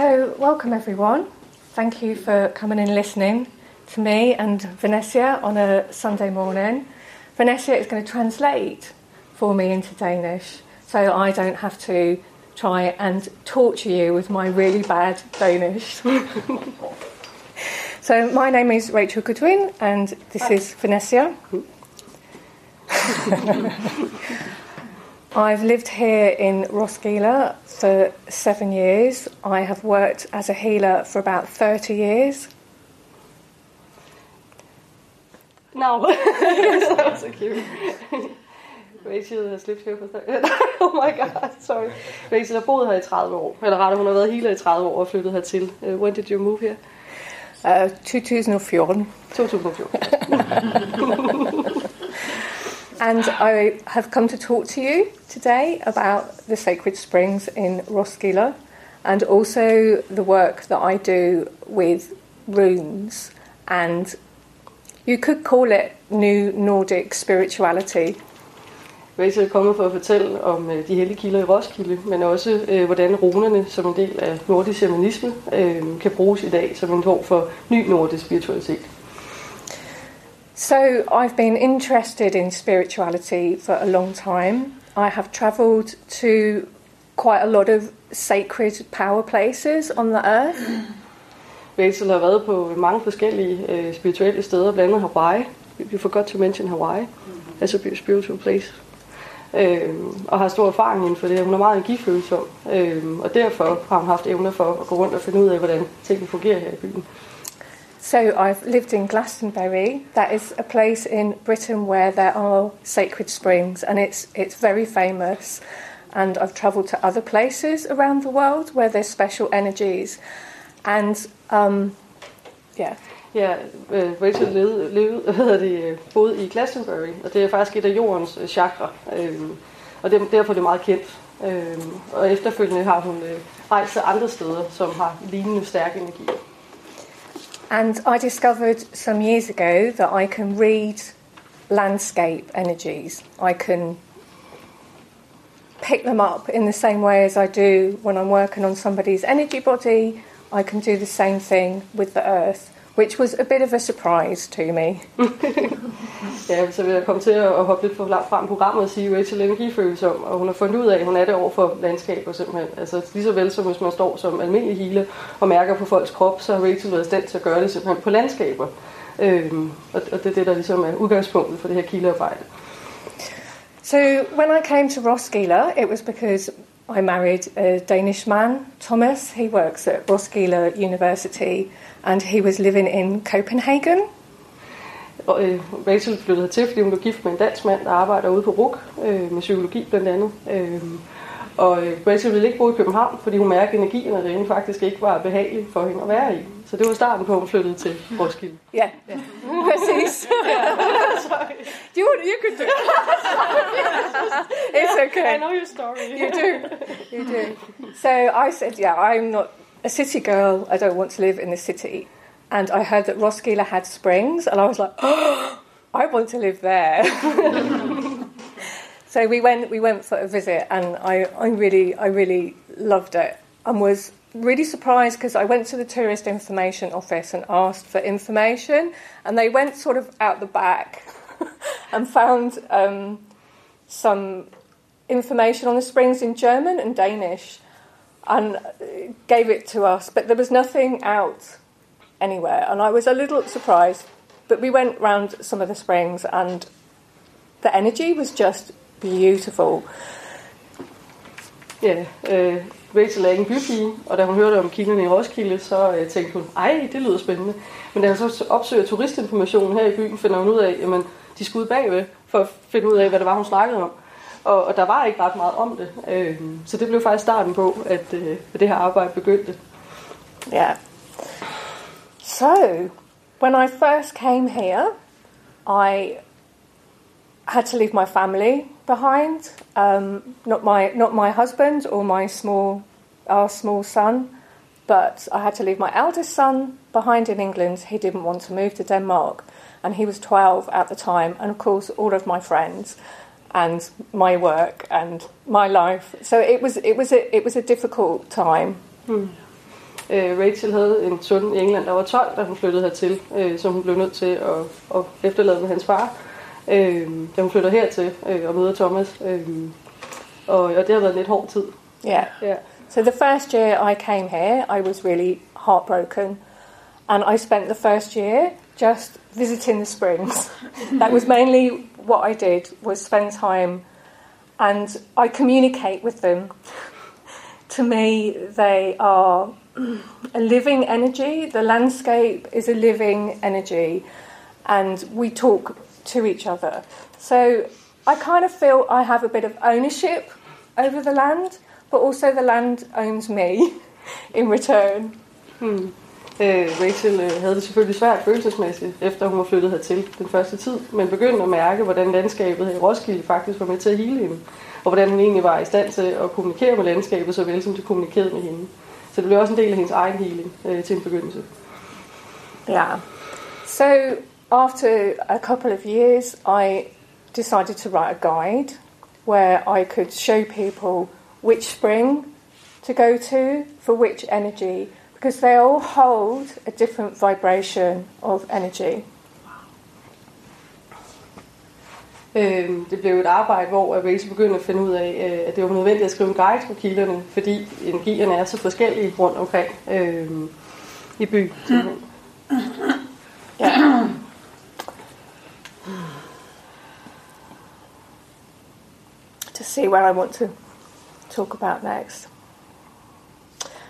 So, welcome everyone. Thank you for coming and listening to me and Vanessa on a Sunday morning. Vanessa is going to translate for me into Danish so I don't have to try and torture you with my really bad Danish. so, my name is Rachel Goodwin and this is Vanessa. I've lived here in Roskilde for seven years. I have worked as a healer for about 30 years. No, that was so cute. Rachel has lived here for 30 Oh my god, sorry. Rachel har boet her i 30 år. Eller rettere, hun har været healer i 30 år og flyttet hertil. Uh, when did you move here? Uh, 2014. 2014. And I have come to talk to you today about the sacred springs in Roskilde and also the work that I do with runes. And you could call it New Nordic Spirituality. Rachel er kommet for at fortælle om øh, de hellige kilder i Roskilde, men også øh, hvordan runerne som en del af nordisk shamanisme øh, kan bruges i dag som en form for ny nordisk spiritualitet. So, I've been interested in spirituality for a long time. I have travelled to quite a lot of sacred power places on the earth. Rachel har været på mange forskellige øh, spirituelle steder, blandt andet Hawaii. You forgot to mention Hawaii as a spiritual place. Øhm, og har stor erfaring inden for det. Hun er meget energifølsom, øhm, og derfor har hun haft evner for at gå rundt og finde ud af, hvordan tingene fungerer her i byen. So I've lived in Glastonbury. That is a place in Britain where there are sacred springs, and it's it's very famous. And I've travelled to other places around the world where there's special energies, and um, yeah. Ja, øh, Rachel levede, levede, hvad hedder det, øh, boede i Glastonbury, og det er faktisk et af jordens øh, chakra, øh, og det, derfor er det meget kendt. Øh, og efterfølgende har hun øh, rejst andre steder, som har lignende stærke energier. And I discovered some years ago that I can read landscape energies. I can pick them up in the same way as I do when I'm working on somebody's energy body. I can do the same thing with the earth, which was a bit of a surprise to me. Ja, så vil jeg komme til at hoppe lidt for langt frem programmet og sige, at Rachel er energifølsom, og hun har fundet ud af, at hun er det over for landskaber simpelthen. Altså lige så vel som hvis man står som almindelig healer og mærker på folks krop, så har Rachel været i stand til at gøre det simpelthen på landskaber. Øhm, og, og det er det, der ligesom er udgangspunktet for det her kildearbejde. So when I came to Roskilde, it was because I married a Danish man, Thomas. He works at Roskilde University, and he was living in Copenhagen. Og øh, Rachel flyttede til, fordi hun blev gift med en dansk mand, der arbejder ude på RUC øh, med psykologi blandt andet. Øh, og øh, Rachel ville ikke bo i København, fordi hun mærkede, at energien af derinde faktisk ikke var behagelig for hende at være i. Så det var starten på, at hun flyttede til Roskilde. Yeah, yeah. præcis. you, you could do it. It's okay. I know your story. You do. You do. So I said, yeah, I'm not a city girl. I don't want to live in the city. And I heard that Roskilde had springs, and I was like, oh, I want to live there. so we went. We went for a visit, and I, I really, I really loved it, and was really surprised because I went to the tourist information office and asked for information, and they went sort of out the back and found um, some information on the springs in German and Danish, and gave it to us. But there was nothing out anywhere, and I was a little surprised. But we went round some of the springs, and the energy was just beautiful. Ja, øh, Rachel er ikke en bypige, og da hun hørte om kilderne i Roskilde, så øh, tænkte hun, ej, det lyder spændende. Men da hun så opsøger turistinformationen her i byen, finder hun ud af, at de skulle ud bagved, for at finde ud af, hvad det var, hun snakkede om. Og, og der var ikke ret meget om det. Øh, så det blev faktisk starten på, at, øh, at det her arbejde begyndte. Yeah. Øh, so, when I first came here, I had to leave my family behind. Um, not my not my husband or my small our small son, but I had to leave my eldest son behind in England. He didn't want to move to Denmark, and he was twelve at the time, and of course all of my friends and my work and my life. So it was it was a it was a difficult time. Øh, Rachel havde en søn i England, der var 12, da hun flyttede hertil, øh, som hun blev nødt til at, at efterlade med hans far, øh, da hun flytter hertil øh, og møder Thomas. Øh, og, og det har været en lidt hård tid. Yeah. Ja. So the first year I came here, I was really heartbroken, and I spent the first year just visiting the springs. that was mainly what I did was spend time, and I communicate with them. to me, they are a living energy. The landscape is a living energy, and we talk to each other. So I kind of feel I have a bit of ownership over the land, but also the land owns me in return. Hmm. Øh, Rachel øh, havde det selvfølgelig svært følelsesmæssigt, efter hun var flyttet hertil den første tid, men begyndte at mærke, hvordan landskabet her i Roskilde faktisk var med til at hele hende, og hvordan hun egentlig var i stand til at kommunikere med landskabet, som det kommunikerede med hende. Så det blev også en del af hendes egen healing øh, til en begyndelse. Yeah. So after a couple of years, I decided to write a guide where I could show people which spring to go to for which energy because they all hold a different vibration of energy. Øh, det blev et arbejde, hvor Rachel begyndte at finde ud af, øh, at det var nødvendigt at skrive en guide for kilderne, fordi energierne er så forskellige rundt omkring øh, i byen. Yeah. See where I want to talk about next.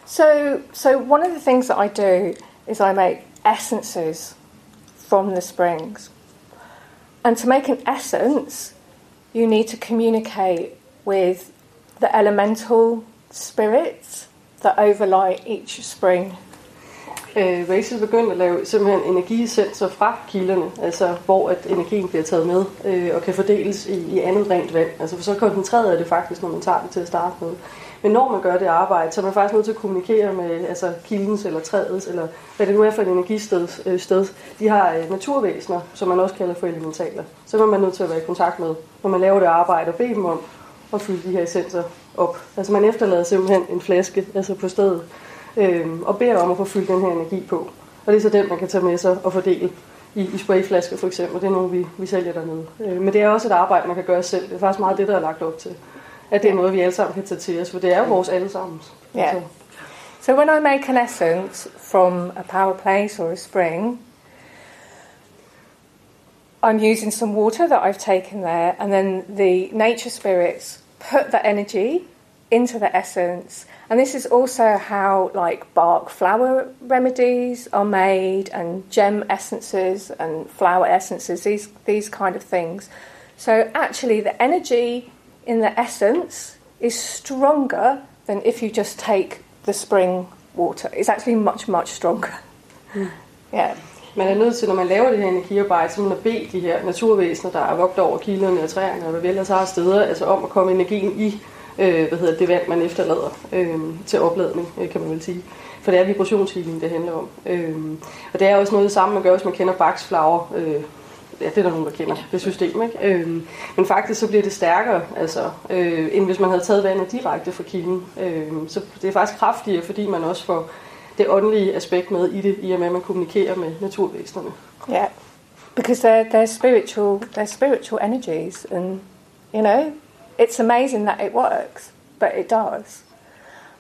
So, so one of the things that I do is I make essences from the springs. And to make an essence, you need to communicate with the elemental spirits that overlie each spring. Øh, Rachel begyndte at lave simpelthen energiessenser fra kilderne, altså hvor at energien bliver taget med øh, og kan fordeles i, i andet rent vand. Altså for så koncentreret er det faktisk, når man tager det til at starte med. Men når man gør det arbejde, så er man faktisk nødt til at kommunikere med altså kildens eller træets, eller hvad det nu er for et energisted. Øh, sted. De har øh, naturvæsener, som man også kalder for elementaler. Så er man nødt til at være i kontakt med, når man laver det arbejde, og bede dem om at fylde de her essenser op. Altså man efterlader simpelthen en flaske altså på stedet, øh, og beder om at få fyldt den her energi på. Og det er så den, man kan tage med sig og fordele i, i sprayflasker for eksempel. Det er nogle, vi, vi sælger dernede. Øh, men det er også et arbejde, man kan gøre selv. Det er faktisk meget det, der er lagt op til. At det er noget, vi alle sammen kan tage til os, for det er jo vores allesammens. Yeah. Altså, So when I make an essence from a power place or a spring, I'm using some water that I've taken there, and then the nature spirits put the energy into the essence. And this is also how like Bach flower remedies are made and gem essences and flower essences, these these kind of things. So actually the energy in the essence is stronger than if you just take the spring water. It's actually much, much stronger. Yeah. Man er nødt til, når man laver det her energiarbejde, så man at bede de her naturvæsener, der er vogt over kilderne og træerne, og hvad vi ellers har steder, altså om at komme energien i øh, hvad hedder det vand, man efterlader øh, til opladning, øh, kan man vel sige. For det er vibrationshealing, det handler om. Øh, og det er også noget det samme, man gør, hvis man kender Bachs flower. Øh, ja, det er der nogen, der kender, det system. Ikke? Øh, men faktisk så bliver det stærkere, altså, øh, end hvis man havde taget vandet direkte fra kilden. Øh, så det er faktisk kraftigere, fordi man også får det åndelige aspekt med i det, i og med at man kommunikerer med naturvæsenerne. Yeah. Because they're, they're spiritual they're spiritual energies and you know, it's amazing that it works, but it does.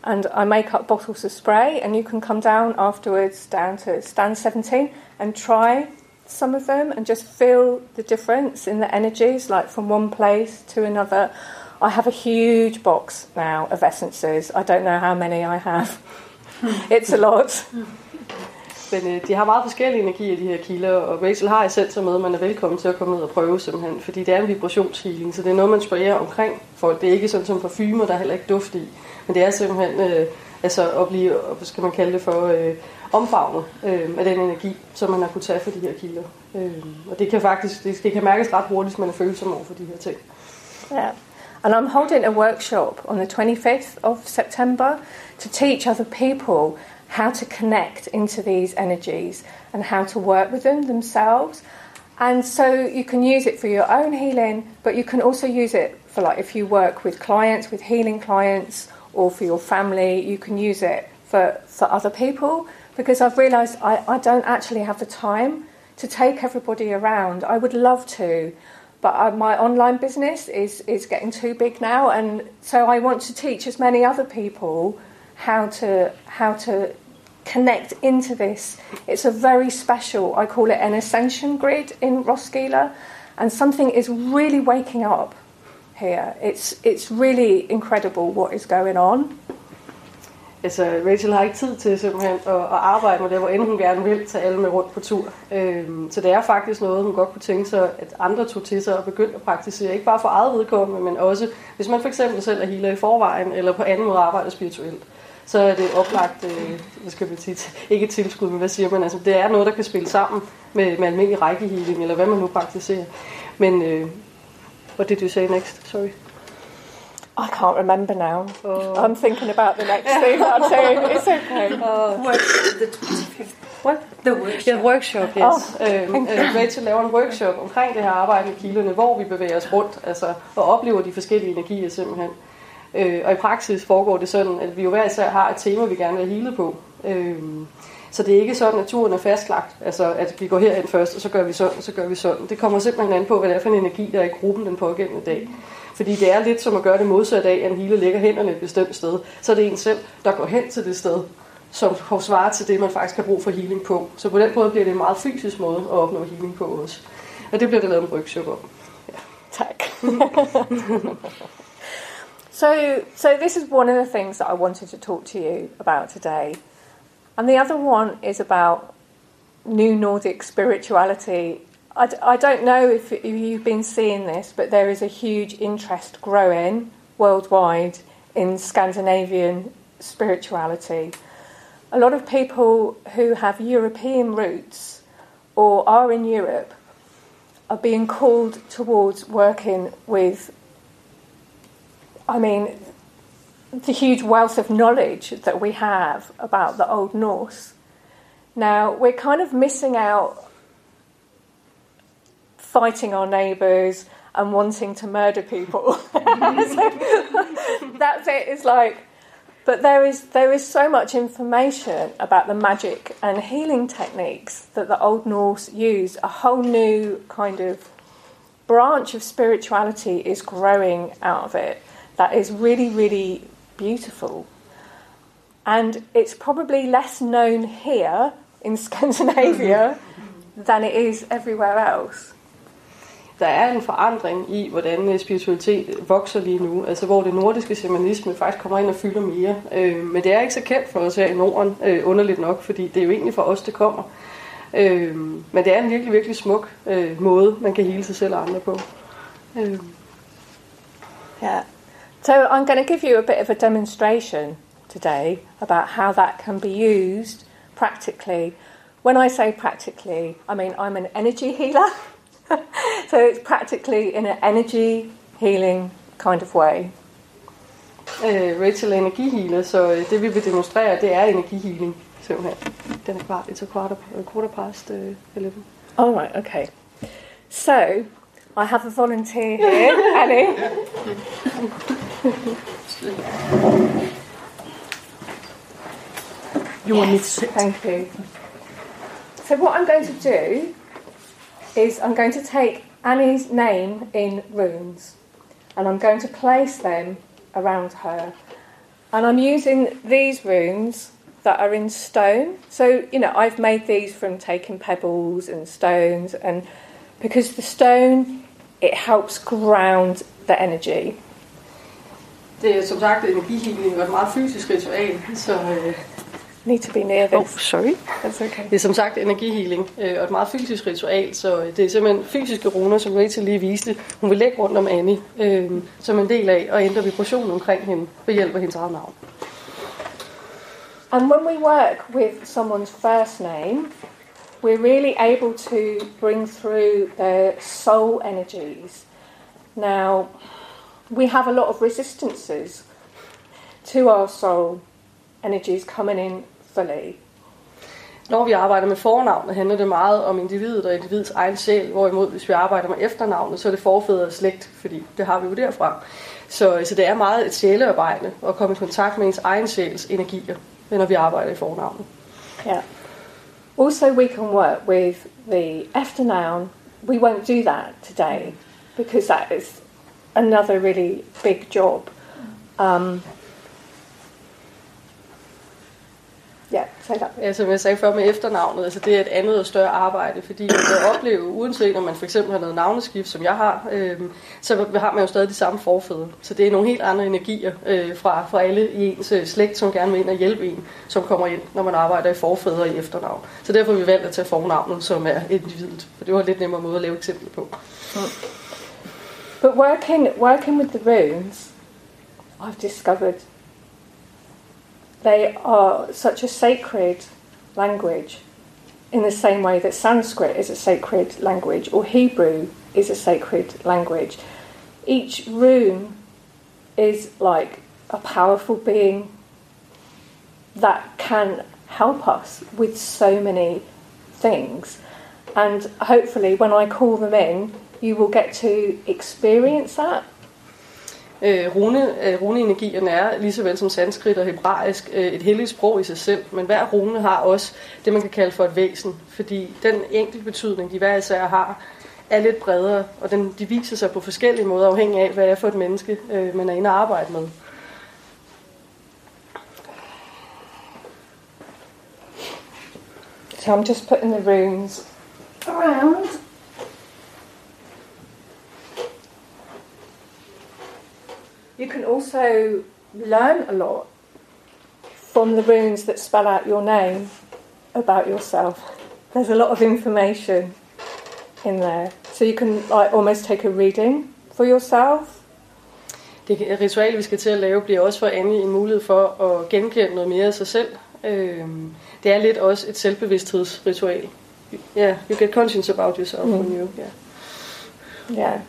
And I make up bottles of spray and you can come down afterwards down to stand 17 and try some of them and just feel the difference in the energies like from one place to another. I have a huge box now of essences. I don't know how many I have. it's a lot. Hmm. Men øh, de har meget forskellige energier, de her kilder, og Rachel har essenser med, man er velkommen til at komme ned og prøve simpelthen, fordi det er en vibrationshealing, så det er noget, man sprayer omkring folk. Det er ikke sådan som parfumer, der er heller ikke duft i, men det er simpelthen øh, altså at blive, hvad skal man kalde det for, øh, omfavnet øh, af den energi, som man har kunnet tage for de her kilder. Øh, og det kan faktisk, det, det kan mærkes ret hurtigt, hvis man er følsom over for de her ting. Yeah. And I'm holding a workshop on the 25th of September to teach other people how to connect into these energies and how to work with them themselves. And so you can use it for your own healing, but you can also use it for like if you work with clients, with healing clients, or for your family, you can use it for, for other people because I've realised I, I don't actually have the time to take everybody around. I would love to, but I, my online business is, is getting too big now, and so I want to teach as many other people how to how to connect into this. It's a very special, I call it an ascension grid in Roskilde, and something is really waking up here. It's, it's really incredible what is going on. Altså, Rachel har ikke tid til simpelthen at, at arbejde med det, hvor end hun gerne vil tage alle med rundt på tur. Øhm, så det er faktisk noget, hun godt kunne tænke sig, at andre tog til sig og begyndte at praktisere. Ikke bare for eget vedkommende, men også hvis man for eksempel selv er healer i forvejen, eller på anden måde arbejder spirituelt så er det oplagt, øh, hvad skal man sige, ikke et tilskud, men hvad siger man, altså det er noget, der kan spille sammen med, med almindelig rækkehealing, eller hvad man nu praktiserer. Men, øh, what did you say next? Sorry. I can't remember now. Oh. I'm thinking about the next thing I'm saying. It's okay. What? The 25th. What? The workshop. Yeah, workshop, yes. Oh, øhm, øh, Rachel laver en workshop omkring det her arbejde med kilerne, hvor vi bevæger os rundt altså, og oplever de forskellige energier simpelthen. Øh, og i praksis foregår det sådan, at vi jo hver især har et tema, vi gerne vil hele på. Øh, så det er ikke sådan, at turen er fastlagt, altså at vi går herind først, og så gør vi sådan, og så gør vi sådan. Det kommer simpelthen an på, hvad det er for en energi, der er i gruppen den pågældende dag. Fordi det er lidt som at gøre det modsatte af, at en hele lægger hænderne et bestemt sted. Så er det en selv, der går hen til det sted, som har svaret til det, man faktisk har brug for healing på. Så på den måde bliver det en meget fysisk måde at opnå healing på også. Og det bliver der lavet en workshop om. Ja. Tak. So, so this is one of the things that I wanted to talk to you about today. And the other one is about new Nordic spirituality. I d- I don't know if, if you've been seeing this, but there is a huge interest growing worldwide in Scandinavian spirituality. A lot of people who have European roots or are in Europe are being called towards working with I mean, the huge wealth of knowledge that we have about the Old Norse. Now, we're kind of missing out fighting our neighbours and wanting to murder people. so, that's it. It's like, but there is there is so much information about the magic and healing techniques that the Old Norse used. A whole new kind of branch of spirituality is growing out of it that is really, really beautiful. And it's probably less known here in Scandinavia than it is everywhere else. Der er en forandring i, hvordan øh, spiritualitet vokser lige nu. Altså hvor det nordiske shamanisme faktisk kommer ind og fylder mere. Øh, men det er ikke så kendt for os her i Norden, øh, underligt nok, fordi det er jo egentlig for os, det kommer. Øh, men det er en virkelig, virkelig smuk øh, måde, man kan hele sig selv og andre på. Øh. Ja. So I'm going to give you a bit of a demonstration today about how that can be used practically. When I say practically, I mean I'm an energy healer. so it's practically in an energy healing kind of way. Uh, Rachel er energihealer, så øh, det vi vil demonstrere, det er energihealing simpelthen. Den er klar, it's a quarter, quarter past uh, 11. All right, okay. So I have a volunteer here, Annie. You want me to sit? Thank you. So what I'm going to do is I'm going to take Annie's name in runes and I'm going to place them around her. And I'm using these runes that are in stone. So, you know, I've made these from taking pebbles and stones and because the stone it helps ground the energy. Det er som sagt energihealing og et meget fysisk ritual, så... Øh, Need to be near this. Oh, sorry. That's okay. Det er som sagt energihealing øh, og et meget fysisk ritual, så det er simpelthen fysiske runer, som Rachel lige viste. Hun vil lægge rundt om Annie øh, som en del af og ændre vibrationen omkring hende ved hjælp af hendes eget navn. And when we work with someone's first name, we're really able to bring through their soul energies. Now, we have a lot of resistances to our soul energies coming in fully. Når vi arbejder med fornavnet, handler det meget om individet og individets egen sjæl, hvorimod hvis vi arbejder med efternavnet, så er det forfædre og slægt, fordi det har vi jo derfra. Så, så det er meget et sjælearbejde at komme i kontakt med ens egen sjæls energier. når vi arbejder i fornavnet. Yeah. Also, we can work with the afternoun. We won't do that today because that is another really big job. Um, yeah, say that. Ja, som jeg sagde før med efternavnet, altså det er et andet og større arbejde, fordi man kan opleve, uanset om man for eksempel har noget navneskift, som jeg har, øh, så har man jo stadig de samme forfædre. Så det er nogle helt andre energier øh, fra, fra alle i ens øh, slægt, som gerne vil ind og hjælpe en, som kommer ind, når man arbejder i forfædre i efternavn. Så derfor har vi valgt at tage fornavnet, som er individet, for det var en lidt nemmere måde at lave eksempel på. But working working with the runes, I've discovered they are such a sacred language in the same way that Sanskrit is a sacred language or Hebrew is a sacred language. Each rune is like a powerful being that can help us with so many things. And hopefully, when I call them in, you will get to experience that. Øh, rune, øh, runeenergierne er, lige så vel som sanskrit og hebraisk, øh, et helligt sprog i sig selv, men hver rune har også det, man kan kalde for et væsen, fordi den enkelte betydning, de hver især har, er lidt bredere, og den, de viser sig på forskellige måder, afhængig af, hvad det er for et menneske, øh, man er inde og arbejde med. So I'm just putting the runes around. You can also learn a lot from the runes that spell out your name about yourself. There's a lot of information in there. So you can like almost take a reading for yourself. Det ritual, vi skal til at lave, bliver også for Annie en mulighed for at genkende noget mere af sig selv. Øhm, det er lidt også et selvbevidsthedsritual. Ja, yeah, you get conscious about yourself mm. when you, yeah. Yeah.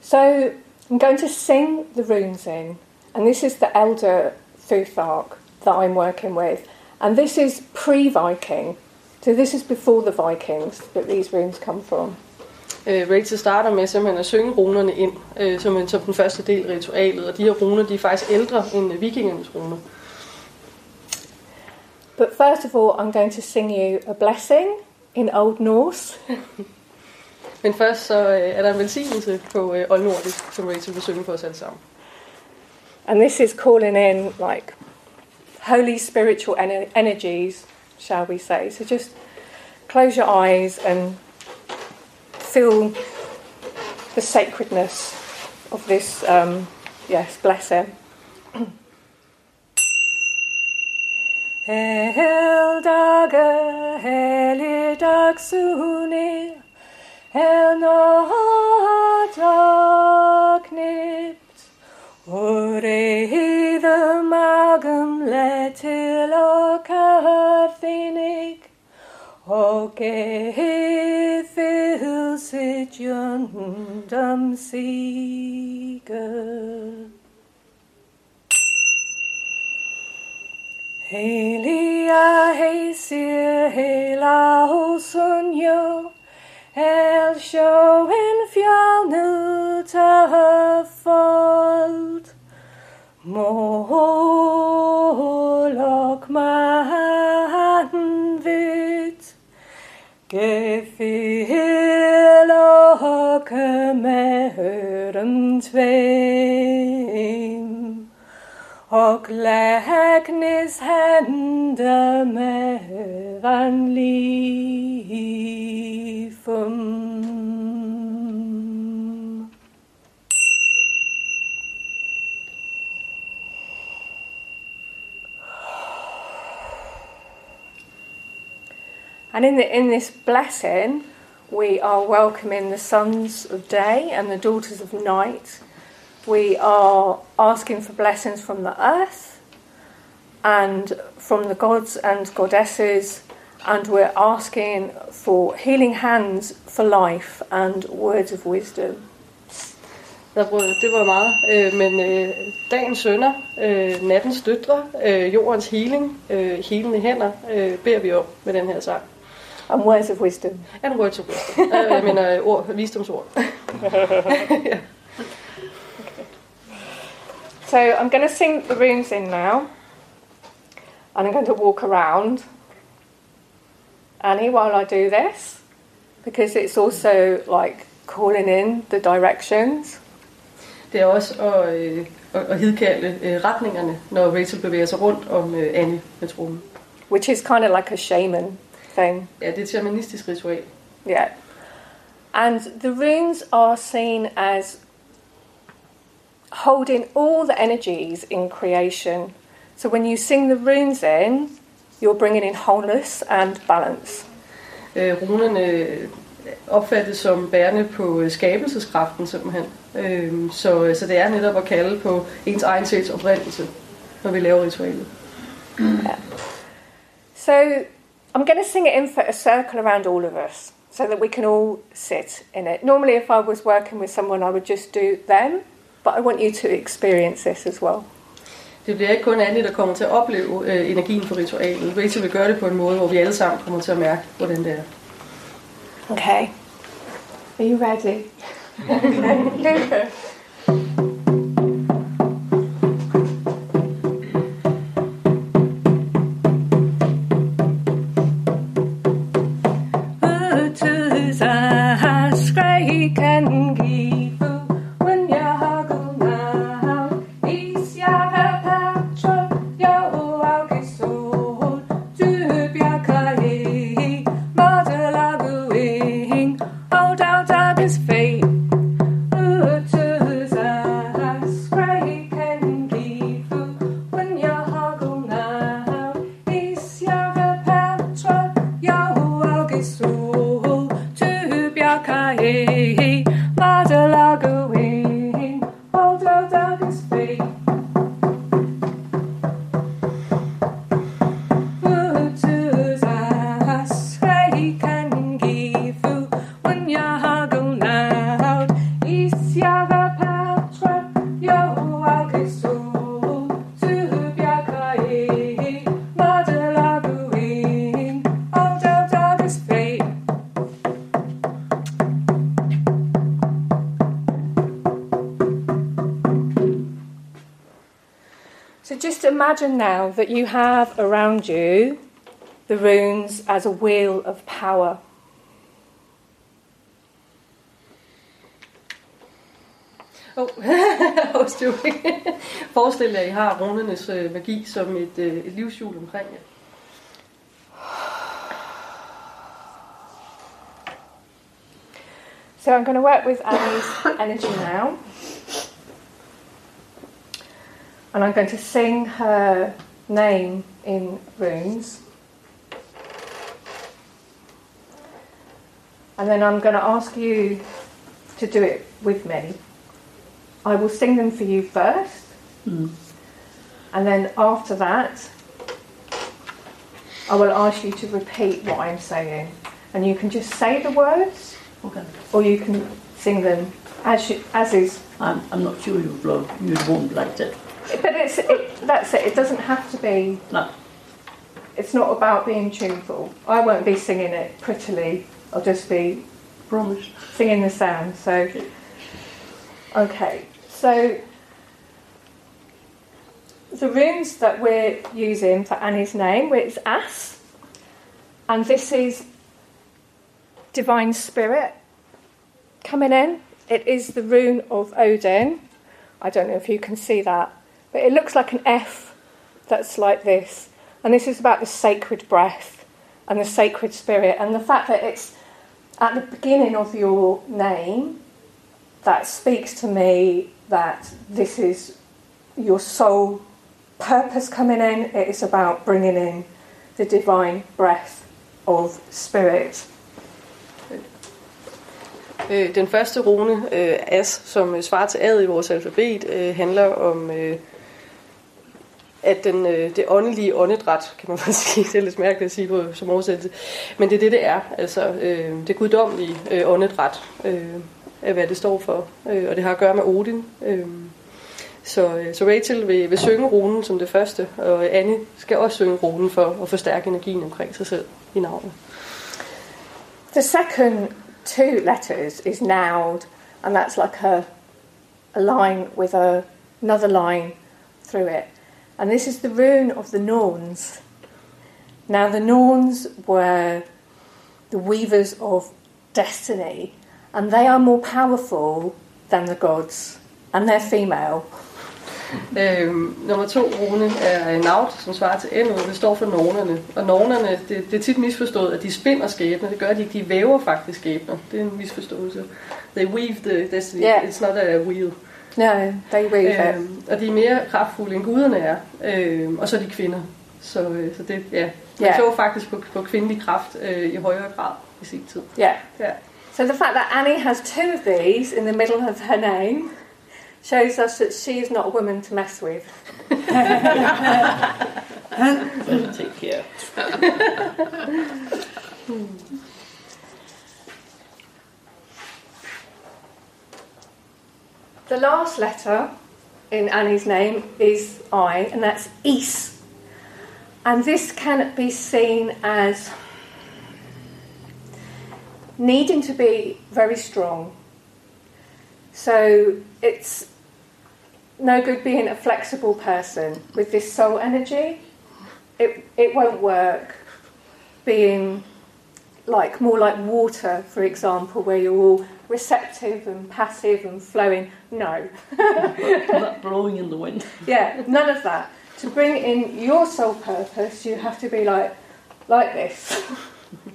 So I'm going to sing the runes in, and this is the elder Futhark that I'm working with, and this is pre-Viking. So this is before the Vikings that these runes come from. Øh, Rachel starter med simpelthen at synge runerne ind, øh, som, som den første del af ritualet, og de her runer, de er faktisk ældre end vikingernes runer. But first of all, I'm going to sing you a blessing in Old Norse. Men først så øh, er der en velsignelse på øh, oldnordisk, som Rachel vil synge for os alle sammen. And this is calling in like holy spiritual ener- energies, shall we say. So just close your eyes and feel the sacredness of this, um, yes, blessing. Heldaga helidagsuni helnadagnipt Ore the magum letil o kathinig O gethil sijundum siger Helia heisir hela hosunjo El Hell Al showen fjernet af folk. Målok man vidt, gefehlokke med høren tvær. Og lägnes hände medan livum. And in, the, in this blessing, we are welcoming the sons of day and the daughters of night we are asking for blessings from the earth and from the gods and goddesses, and we're asking for healing hands for life and words of wisdom. Der var, det var meget. Øh, men øh, dagens sønner, øh, nattens døtre, øh, jordens healing, øh, helende hænder, øh, beder vi om med den her sang. And words of wisdom. And words of wisdom. øh, jeg mener øh, ord, visdomsord. ja. So I'm going to sing the runes in now. And I'm going to walk around Annie while I do this because it's also like calling in the directions. Det er også at, øh, at, at hidkalde øh, retningerne, når Rachel bevæger sig rundt om øh, Annie med tronen. which is kind of like a shaman thing. Ja, det er et shamanistisk ritual. Yeah. And the runes are seen as holding all the energies in creation. So when you sing the runes in, you're bringing in wholeness and balance. Øh, runerne øh, opfattes som bærende på øh, skabelseskraften simpelthen. Øh, så, så det er netop at kalde på ens egen sjæls oprindelse, når vi laver ritualet. So I'm going to sing it in for a circle around all of us so that we can all sit in it. Normally, if I was working with someone, I would just do them, but I want you to experience this as well. Det bliver ikke kun Annie, der kommer til at opleve øh, energien for ritualet. Rachel vil gøre det på en måde, hvor vi alle sammen kommer til at mærke, hvordan det er. Okay. Are you ready? okay. Imagine now that you have around you the runes as a wheel of power. Oh. Forestil jer, at I har runernes øh, magi som et, øh, et livshjul omkring jer. So I'm going to work with Annie's energy now. And I'm going to sing her name in runes. And then I'm going to ask you to do it with me. I will sing them for you first. Hmm. And then after that, I will ask you to repeat what I'm saying. And you can just say the words Okay. or you can sing them as you, as is. I'm, I'm not sure you blow. You won't like that. But it's it, that's it. It doesn't have to be. No. It's not about being tuneful. I won't be singing it prettily. I'll just be Promise. singing the sound. So, okay. So the runes that we're using for Annie's name, it's As, and this is divine spirit coming in. It is the rune of Odin. I don't know if you can see that, but it looks like an F that's like this. And this is about the sacred breath and the sacred spirit, and the fact that it's at the beginning of your name that speaks to me that this is your soul purpose coming in. It is about bringing in the divine breath of spirit. Øh, den første rune, øh, As, som øh, svarer til Ad i vores alfabet, øh, handler om, øh, at den, øh, det åndelige åndedræt, kan man bare sige, det er lidt mærkeligt at sige på, som oversættelse, men det er det, det er, altså øh, det guddommelige øh, åndedræt, øh, er hvad det står for, øh, og det har at gøre med Odin. Øh, så, øh, så Rachel vil, vil synge runen som det første, og Annie skal også synge runen for at forstærke energien omkring sig selv i navnet. The second two letters is naud, and that's like a, a line with a, another line through it. And this is the rune of the Norns. Now, the Norns were the weavers of destiny, and they are more powerful than the gods, and they're female. Øhm, nummer to rune er Naut, som svarer til N, det står for nornerne. Og nornerne, det, det er tit misforstået, at de spinder skæbner. Det gør de ikke, de væver faktisk skæbner. Det er en misforståelse. They weave the destiny, Yeah. it's not a wheel. No, they weave it. Øhm, og de er mere kraftfulde end guderne er. Øhm, og så er de kvinder. Så, øh, så det, ja. Man Ja. så faktisk på, på kvindelig kraft øh, i højere grad i sin tid. Yeah. Ja. So the fact that Annie has two of these in the middle of her name shows us that she is not a woman to mess with. Take care. The last letter in Annie's name is I, and that's Is. And this can be seen as needing to be very strong. So it's no good being a flexible person with this soul energy. It, it won't work. Being like more like water, for example, where you're all receptive and passive and flowing. No. Not blowing in the wind. Yeah, none of that. To bring in your soul purpose, you have to be like like this.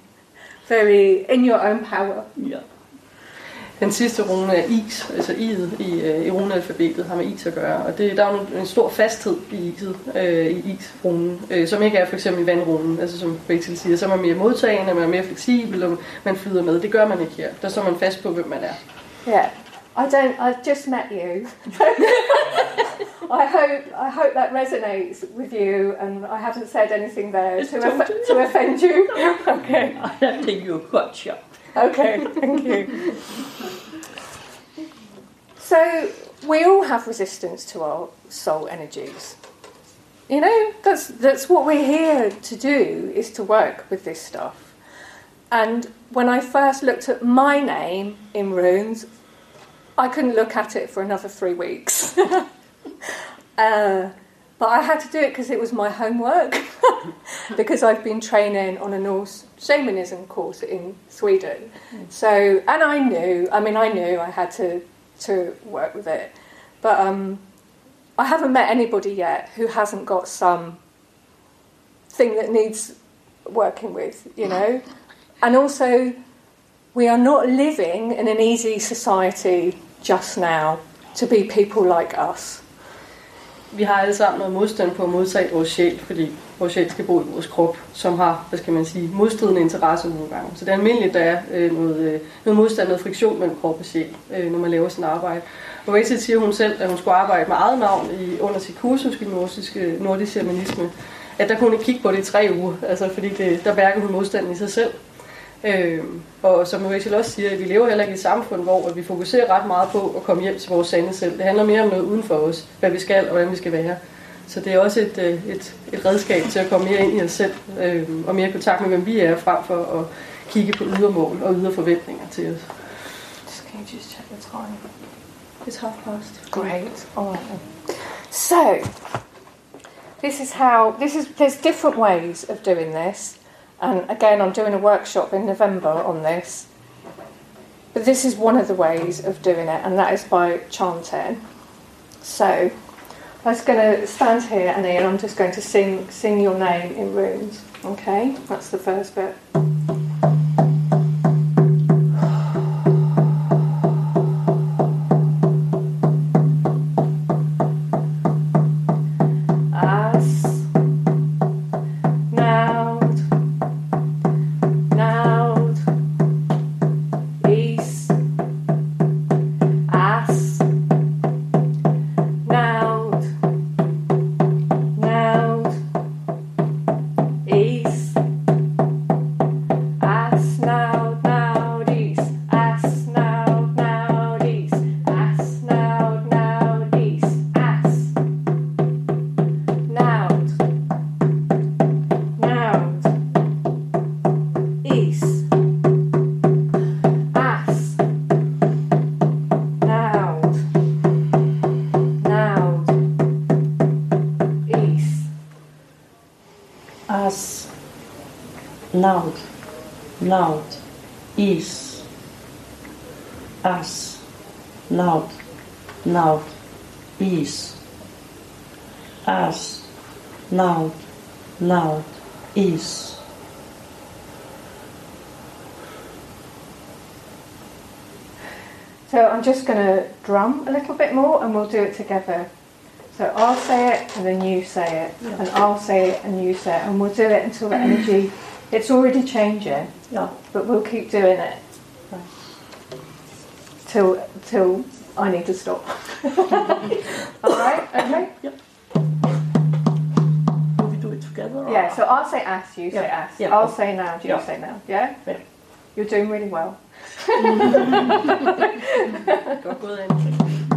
Very in your own power. Ja. Den sidste rune er is, altså i'et i, øh, i runealfabetet har med is at gøre. Og det, der er jo en, en stor fasthed i iset, øh, i is-runen, øh, som ikke er for eksempel i vandrunen. Altså som Rachel siger, så er man mere modtagende, man er mere fleksibel, og man flyder med. Det gør man ikke her. Der står man fast på, hvem man er. Yeah. I don't. I've just met you. I hope. I hope that resonates with you, and I haven't said anything there to, to offend you. Okay. I think you're quite sharp. Okay. Thank you. So we all have resistance to our soul energies. You know, that's that's what we're here to do is to work with this stuff. And when I first looked at my name in runes, I couldn't look at it for another three weeks. uh, but I had to do it because it was my homework. because I've been training on a Norse shamanism course in Sweden. So, and I knew, I mean, I knew I had to, to work with it. But um, I haven't met anybody yet who hasn't got some thing that needs working with, you know? And also, we are not living in an easy society just now to be people like us. Vi har alle sammen noget modstand på at modtage vores sjæl, fordi vores sjæl skal bo i vores krop, som har, hvad skal man sige, modstridende interesser nogle gange. Så det er almindeligt, der er øh, noget, øh, noget modstand, noget friktion mellem krop og sjæl, øh, når man laver sin arbejde. Og Rachel siger hun selv, at hun skulle arbejde med eget navn i, under sit kursus i nordisk, nordisk shamanisme, at der kunne hun ikke kigge på det i tre uger, altså fordi det, der værker hun modstanden i sig selv. Øh, og som Rachel også siger, vi lever heller ikke i et samfund, hvor vi fokuserer ret meget på at komme hjem til vores sande selv. Det handler mere om noget uden for os, hvad vi skal og hvordan vi skal være. Så det er også et, øh, et, et redskab til at komme mere ind i os selv, øh, og mere i kontakt med, hvem vi er, frem for at kigge på ydermål og ydre forventninger til os. Just, can you just check the time? It's half past. Great. All right. then. So, this is how this is. There's different ways of doing this, and again, I'm doing a workshop in November on this. But this is one of the ways of doing it, and that is by chanting. So, I'm just going to stand here, Annie, and I'm just going to sing sing your name in runes. Okay, that's the first bit. Loud, loud, is, as, loud, loud, is, as, loud, loud, is. So I'm just going to drum a little bit more and we'll do it together. So I'll say it and then you say it, and I'll say it and you say it, and we'll do it until the energy. It's already changing, Yeah. but we'll keep doing it Right. till till I need to stop. All right? Okay. Do we do it together? Yeah. So I'll say ask. you say ask. yeah. I'll say now, you Yeah. say now. Yeah. Yeah. You're doing really well.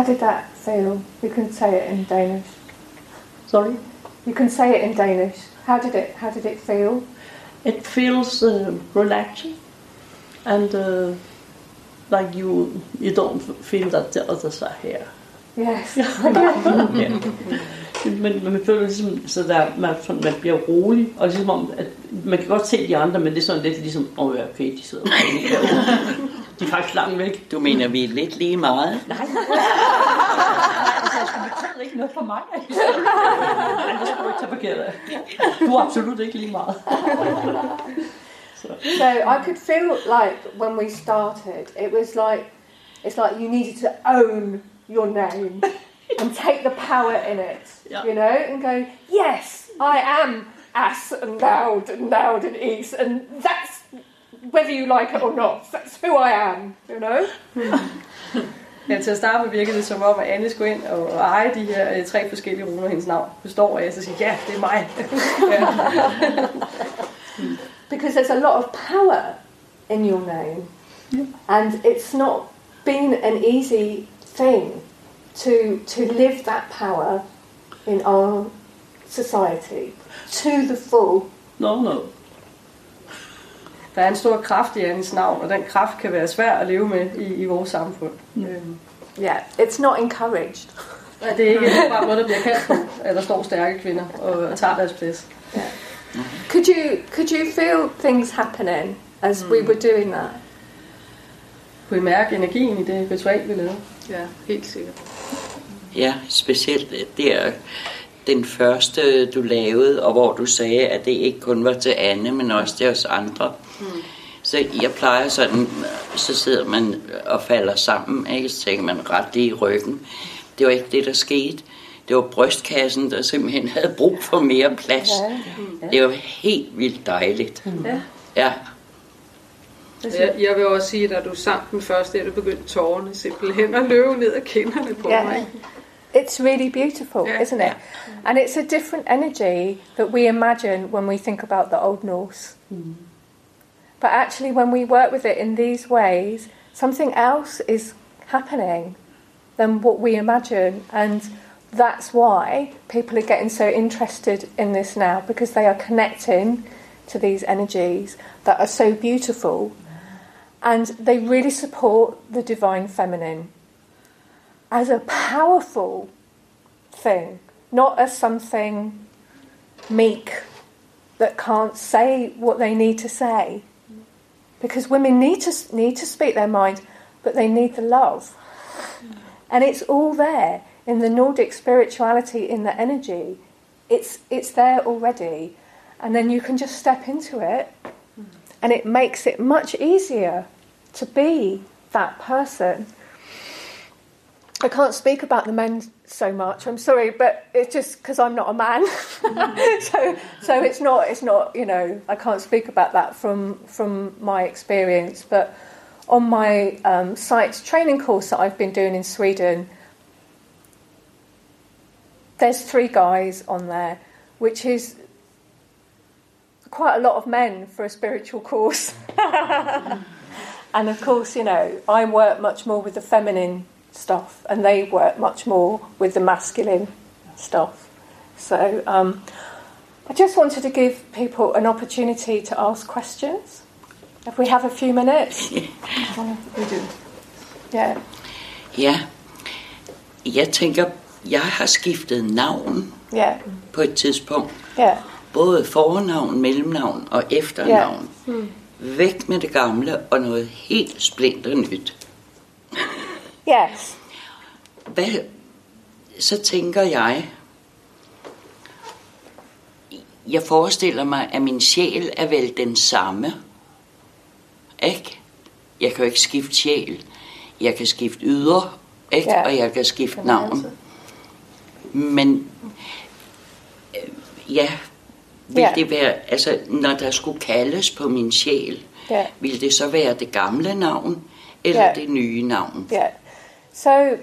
how did that feel? You can say it in Danish. Sorry? You can say it in Danish. How did it? How did it feel? It feels uh, relaxing and uh, like you you don't feel that the others are here. Yes. Men, men man føler ligesom, så der, man, man bliver rolig, og ligesom om, at man kan godt se de andre, men det er sådan lidt ligesom, åh oh, ja, okay, de sidder bare herude. De er faktisk langt væk. Du mener, vi er lidt lige meget? Nej, altså, jeg skulle betyde ikke noget for mig. Nej, skulle du ikke tage forkert af. Du er absolut ikke lige meget. So I could feel like when we started, it was like it's like you needed to own your name and take the power in it, Yeah. you know, and go, yes, I am ass and loud and loud and east, and that's whether you like it or not, that's who I am, you know. Ja, til at starte med virkede det som om, at Anne skulle ind og, og eje de her øh, tre forskellige runer, hendes navn består af, så sige, ja, det er mig. ja. because there's a lot of power in your name, and it's not been an easy thing to to live that power in our society to the full. No, no. Der er en stor kraft i Annes navn, og den kraft kan være svær at leve med i, i vores samfund. Mm. Øhm, Yeah, it's not encouraged. og det er ikke bare noget, der bliver kaldt på, at der står stærke kvinder og, og tager deres plads. Could you could you feel things happening as we were doing that? Kunne I mærke energien i det ritual, vi lavede? Ja, helt sikkert. Ja, specielt der den første, du lavede, og hvor du sagde, at det ikke kun var til Anne, men også til os andre. Mm. Så jeg plejer sådan, så sidder man og falder sammen, ikke? så tænker man ret lige i ryggen. Det var ikke det, der skete. Det var brystkassen, der simpelthen havde brug for mere plads. Yeah. Det var helt vildt dejligt. Ja. Ja, Jeg, jeg vil også sige, at da du sang den første, at du begyndte tårerne simpelthen at løbe ned ad kinderne på Ja. mig. it's really beautiful, Yeah. isn't it? And it's a different energy that we imagine when we think about the Old Norse. But actually, when we work with it in these ways, something else is happening than what we imagine. And that's why people are getting so interested in this now because they are connecting to these energies that are so beautiful and they really support the divine feminine as a powerful thing, not as something meek that can't say what they need to say. Because women need to need to speak their mind, but they need the love. And it's all there in the Nordic spirituality, in the energy. It's it's there already. And then you can just step into it and it makes it much easier to be that person. I can't speak about the men so much. I'm sorry, but it's just because I'm not a man. so, so it's not. It's not. You know, I can't speak about that from from my experience. But on my um, site training course that I've been doing in Sweden, there's three guys on there, which is quite a lot of men for a spiritual course. and of course, you know, I work much more with the feminine stuff, and they work much more with the masculine stuff. So um, I just wanted to give people an opportunity to ask questions. If we have a few minutes, We do. yeah, Ja, jeg tænker, jeg har skiftet navn yeah, på et tidspunkt. yeah, Både fornavn, mellemnavn og efternavn. Væk med det gamle og noget helt splinter nyt. Yes, Hvad, så tænker jeg, jeg forestiller mig, at min sjæl er vel den samme. Ikke? Jeg kan jo ikke skifte sjæl. Jeg kan skifte yder, ikke? Ja. og jeg kan skifte navn. Men øh, ja, vil Ja. det være, altså når der skulle kaldes på min sjæl, Ja. vil det så være det gamle navn, eller Ja. det nye navn? yeah. So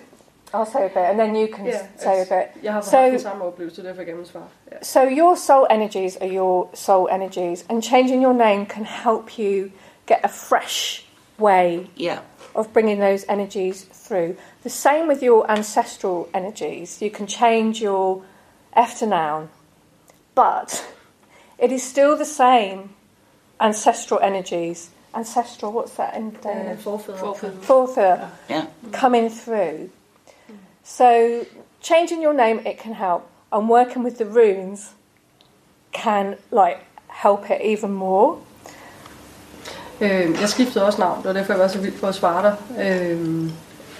I'll say a bit, and then you can Ja, say a bit. Jeg har So- haft den samme oplevelse, derfor kan jeg svare. Ja. So your soul energies are your soul energies, and changing your name can help you get a fresh way Ja, of bringing those energies through. The same with your ancestral energies. You can change your eftername, but it is still the same ancestral energies. Ancestral, what's that in Danish? Øh, Forfædre. Forfædre. Forether ja. coming through. So changing your name, it can help, and working with the runes can like help it even more. Øh, jeg skiftede også navn, det var derfor, jeg var så vild for at svare dig. Øh,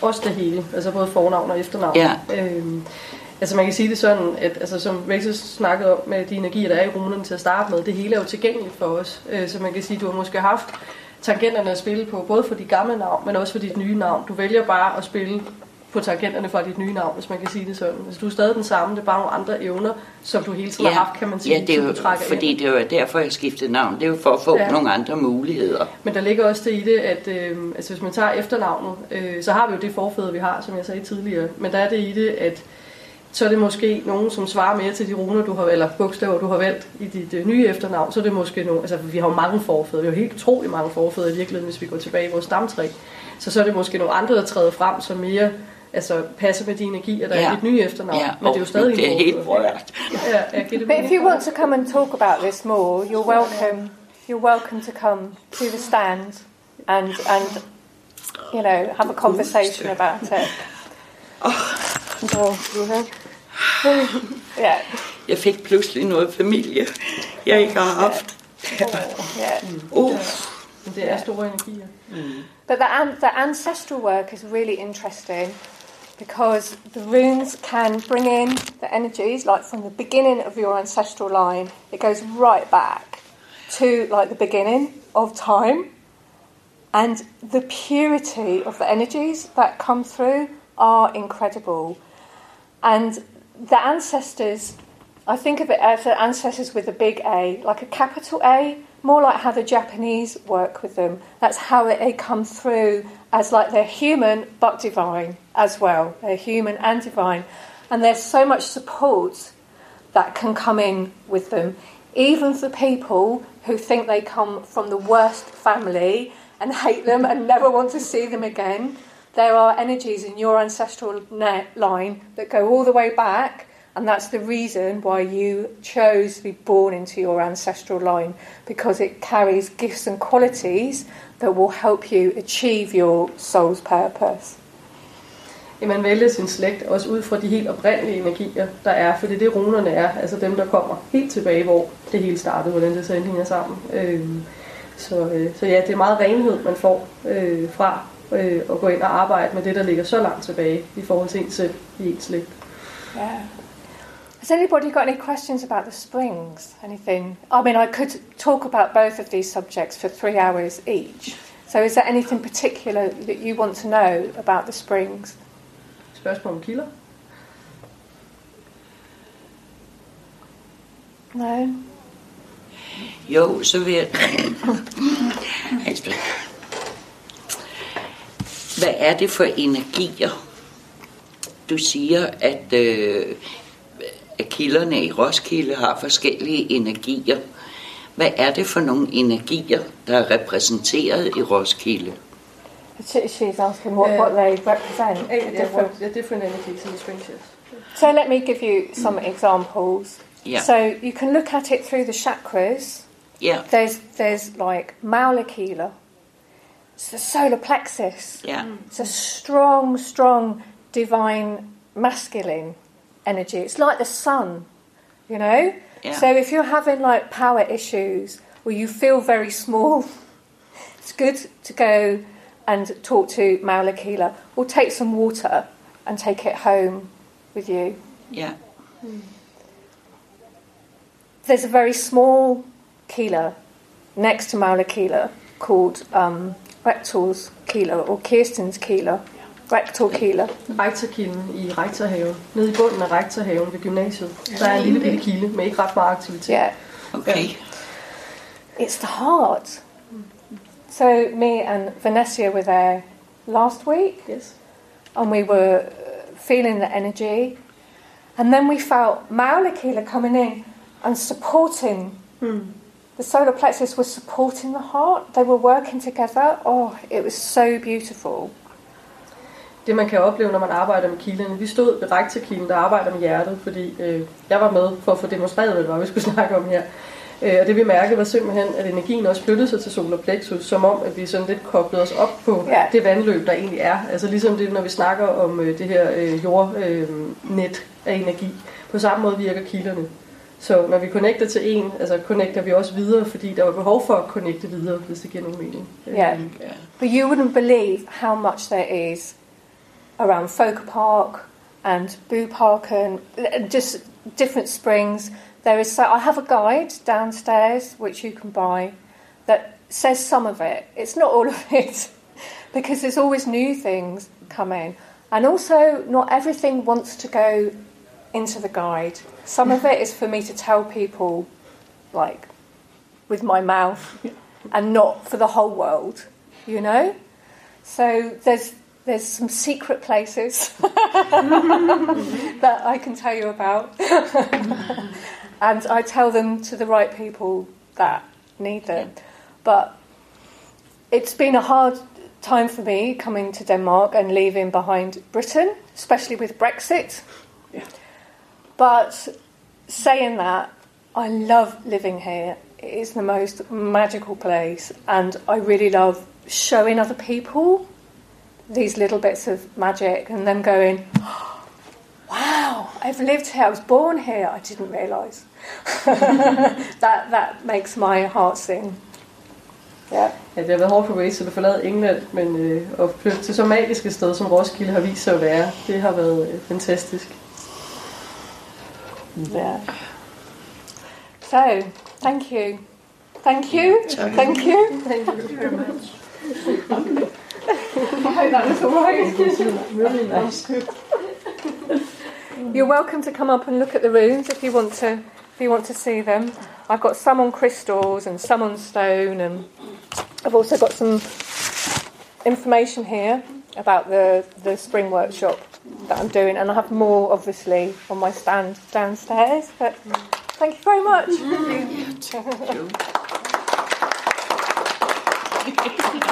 også det hele, altså både fornavn og efternavn. Ja. Øh, altså man kan sige det sådan, at altså, som Rachel snakkede om med de energier, der er i runerne til at starte med, det hele er jo tilgængeligt for os. Øh, så man kan sige, du har måske haft tangenterne at spille på, både for dit gamle navn, men også for dit nye navn. Du vælger bare at spille på tangenterne fra dit nye navn, hvis man kan sige det sådan. Altså, du er stadig den samme, det er bare nogle andre evner, som du hele tiden har haft, kan man sige, ja, det er jo, trækker ind. fordi det er derfor, jeg skiftede navn. Det er jo for at få Ja. ja. nogle andre muligheder. Men der ligger også det i det, at øh, altså hvis man tager efternavnet, øh, så har vi jo det forfædre, vi har, som jeg sagde tidligere. Men der er det i det, at så er det måske nogen, som svarer mere til de runer, du har, eller bogstaver, du har valgt i dit øh, nye efternavn. Så er det måske nogle, altså vi har jo mange forfædre, vi har jo helt utrolig mange forfædre i virkeligheden, hvis vi går tilbage i vores stamtræ. Så så er det måske nogle andre, der træder frem, som mere altså, passer med de energier, der ja. er i dit nye efternavn. Ja, Men det er jo stadig det er helt rørt. Ja, ja, But if you want to come and talk about this more, you're welcome. You're welcome to come to the stand and and you know have a conversation about it. Oh, yeah, Jeg fik pludselig noget familie, jeg ikke har haft. yeah. Uh, Men det er store energier. But the, an- the ancestral work is really interesting because the runes can bring in the energies, like from the beginning of your ancestral line, it goes right back to like the beginning of time. And the purity of the energies that come through are incredible. And the ancestors, I think of it as the ancestors with a big A, like a capital A, more like how the Japanese work with them. That's how they- come through as like they're human but divine as well. They're human and divine. And there's so much support that can come in with them, even for people who think they come from the worst family and hate them and never want to see them again. There are energies in your ancestral line that go all the way back, and that's the reason why you chose to be born into your ancestral line because it carries gifts and qualities that will help you achieve your soul's purpose. man vælger sin slægt også ud fra de helt oprindelige energier, der er, for det er det runerne er, altså dem, der kommer helt tilbage, hvor det hele startede, hvordan det så hænger sammen. Øh, så, øh, så ja, det er meget renhed, man får øh, fra øh, at gå ind og arbejde med det, der ligger så langt tilbage i forhold til en selv i ens slægt. Yeah. Has anybody got any questions about the springs? Anything? I mean, I could talk about both of these subjects for three hours each. So, is there anything particular that you want to know about the springs? Spørgsmål om kilder? No. Jo, så vil jeg... Hvad er det for energier? Du siger, at, øh, at kilderne i Roskilde har forskellige energier. Hvad er det for nogle energier, der er repræsenteret i Roskilde? She's asking what, what they represent. Yeah, different, yeah, different energies in the spring shifts. So let me give you some examples. Yeah. So you can look at it through the chakras. Yeah. There's there's like Maulakila. It's the solar plexus. Yeah. It's a strong, strong divine masculine energy. It's like the sun, you know? Yeah. So if you're having like power issues or you feel very small, it's good to go and talk to Maglekilde or take some water and take it home with you. Yeah. There's a very small Kila next to Maglekilde called um, Rektor's Kila or Kirsten's Kila. Rektor Kila. Rektorkilden i Rektorhaven. Nede i bunden af Rektorhaven ved gymnasiet. Der er en lille bitte kilde med ikke ret meget aktivitet. Yeah. Okay. It's the heart. So me and Vanessa were there last week Yes. and we were uh, feeling the energy. And then we felt Maglekilde coming in and supporting. The solar plexus was supporting the heart. They were working together. Oh, it was so beautiful. Det man kan opleve, når man arbejder med kilderne. Vi stod ved rektorkilden, der arbejder med hjertet, fordi øh, jeg var med for at få demonstreret, hvad det var, vi skulle snakke om her. Øh, og det vi mærkede var simpelthen, at energien også flyttede sig til solar plexus, som om, at vi sådan lidt koblede os op på Ja. det vandløb, der egentlig er. Altså ligesom det, når vi snakker om øh, det her øh, jordnet øh, af energi. På samme måde virker kilderne. Så når vi connecter til en, altså connecter vi også videre, fordi der var behov for at connecte videre, hvis det giver nogen mening. Yeah. Øh, But you wouldn't believe how much there is around Folk Park and Boo Park and and just different springs. There is so I have a guide downstairs which you can buy that says some of it. It's not all of it because there's always new things coming. And also not everything wants to go into the guide. Some of it is for me to tell people like with my mouth and not for the whole world, you know? So there's there's some secret places that I can tell you about. and I tell them to the right people that need them. But it's been a hard time for me coming to Denmark and leaving behind Britain, especially with Brexit. But saying that, I love living here. It is the most magical place, and I really love showing other people these little bits of magic and them going, Wow, I've lived here, I was born here, I didn't realise. that, that makes my heart sing. Yeah. Ja, det har været hårdt for Rachel at forlade England, men øh, at flytte til så magisk et sted, som Roskilde har vist sig at være, det har været øh, fantastisk. Yeah. So, thank you. Thank you. Thank you. Thank you very much. I hope that was all right. Really nice. You're welcome to come up and look at the runes if you want to. If you want to see them, I've got some on crystals and some on stone, and I've also got some information here about the the spring workshop. That I'm doing, and I have more obviously on my stand downstairs. But thank you very much.